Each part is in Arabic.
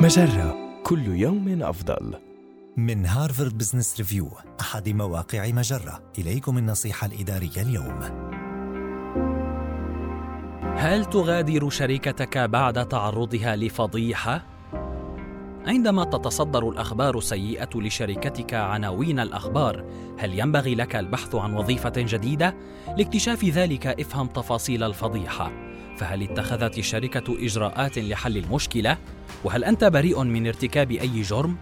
مجرة كل يوم أفضل. من هارفارد بزنس ريفيو أحد مواقع مجرة إليكم النصيحة الإدارية اليوم هل تغادر شركتك بعد تعرضها لفضيحة؟ عندما تتصدر الأخبار السيئة لشركتك عناوين الأخبار، هل ينبغي لك البحث عن وظيفة جديدة؟ لاكتشاف ذلك افهم تفاصيل الفضيحة. فهل اتخذت الشركة إجراءات لحل المشكلة؟ وهل أنت بريء من ارتكاب أي جرم؟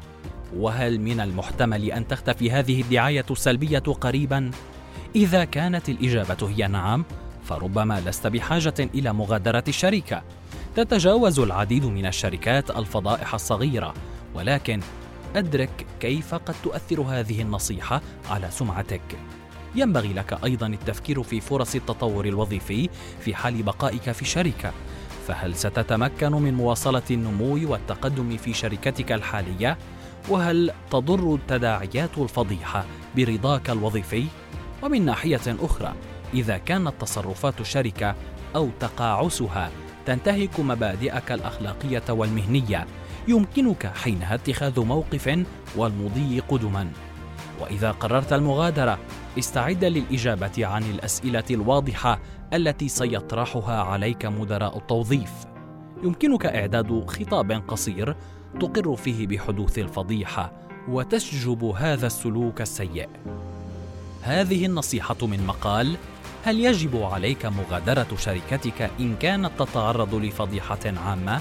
وهل من المحتمل أن تختفي هذه الدعاية السلبية قريبا؟ إذا كانت الإجابة هي نعم، فربما لست بحاجة إلى مغادرة الشركة. تتجاوز العديد من الشركات الفضائح الصغيرة، ولكن أدرك كيف قد تؤثر هذه النصيحة على سمعتك. ينبغي لك أيضا التفكير في فرص التطور الوظيفي في حال بقائك في الشركة. فهل ستتمكن من مواصلة النمو والتقدم في شركتك الحالية؟ وهل تضر تداعيات الفضيحة برضاك الوظيفي؟ ومن ناحية أخرى، إذا كانت تصرفات الشركة أو تقاعسها تنتهك مبادئك الأخلاقية والمهنية، يمكنك حينها اتخاذ موقف والمضي قدما. وإذا قررت المغادرة، استعد للإجابة عن الأسئلة الواضحة التي سيطرحها عليك مدراء التوظيف. يمكنك إعداد خطاب قصير تقر فيه بحدوث الفضيحة وتشجب هذا السلوك السيء. هذه النصيحة من مقال هل يجب عليك مغادرة شركتك إن كانت تتعرض لفضيحة عامة؟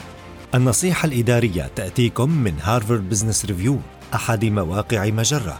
النصيحة الإدارية تأتيكم من هارفارد بزنس ريفيو أحد مواقع مجرة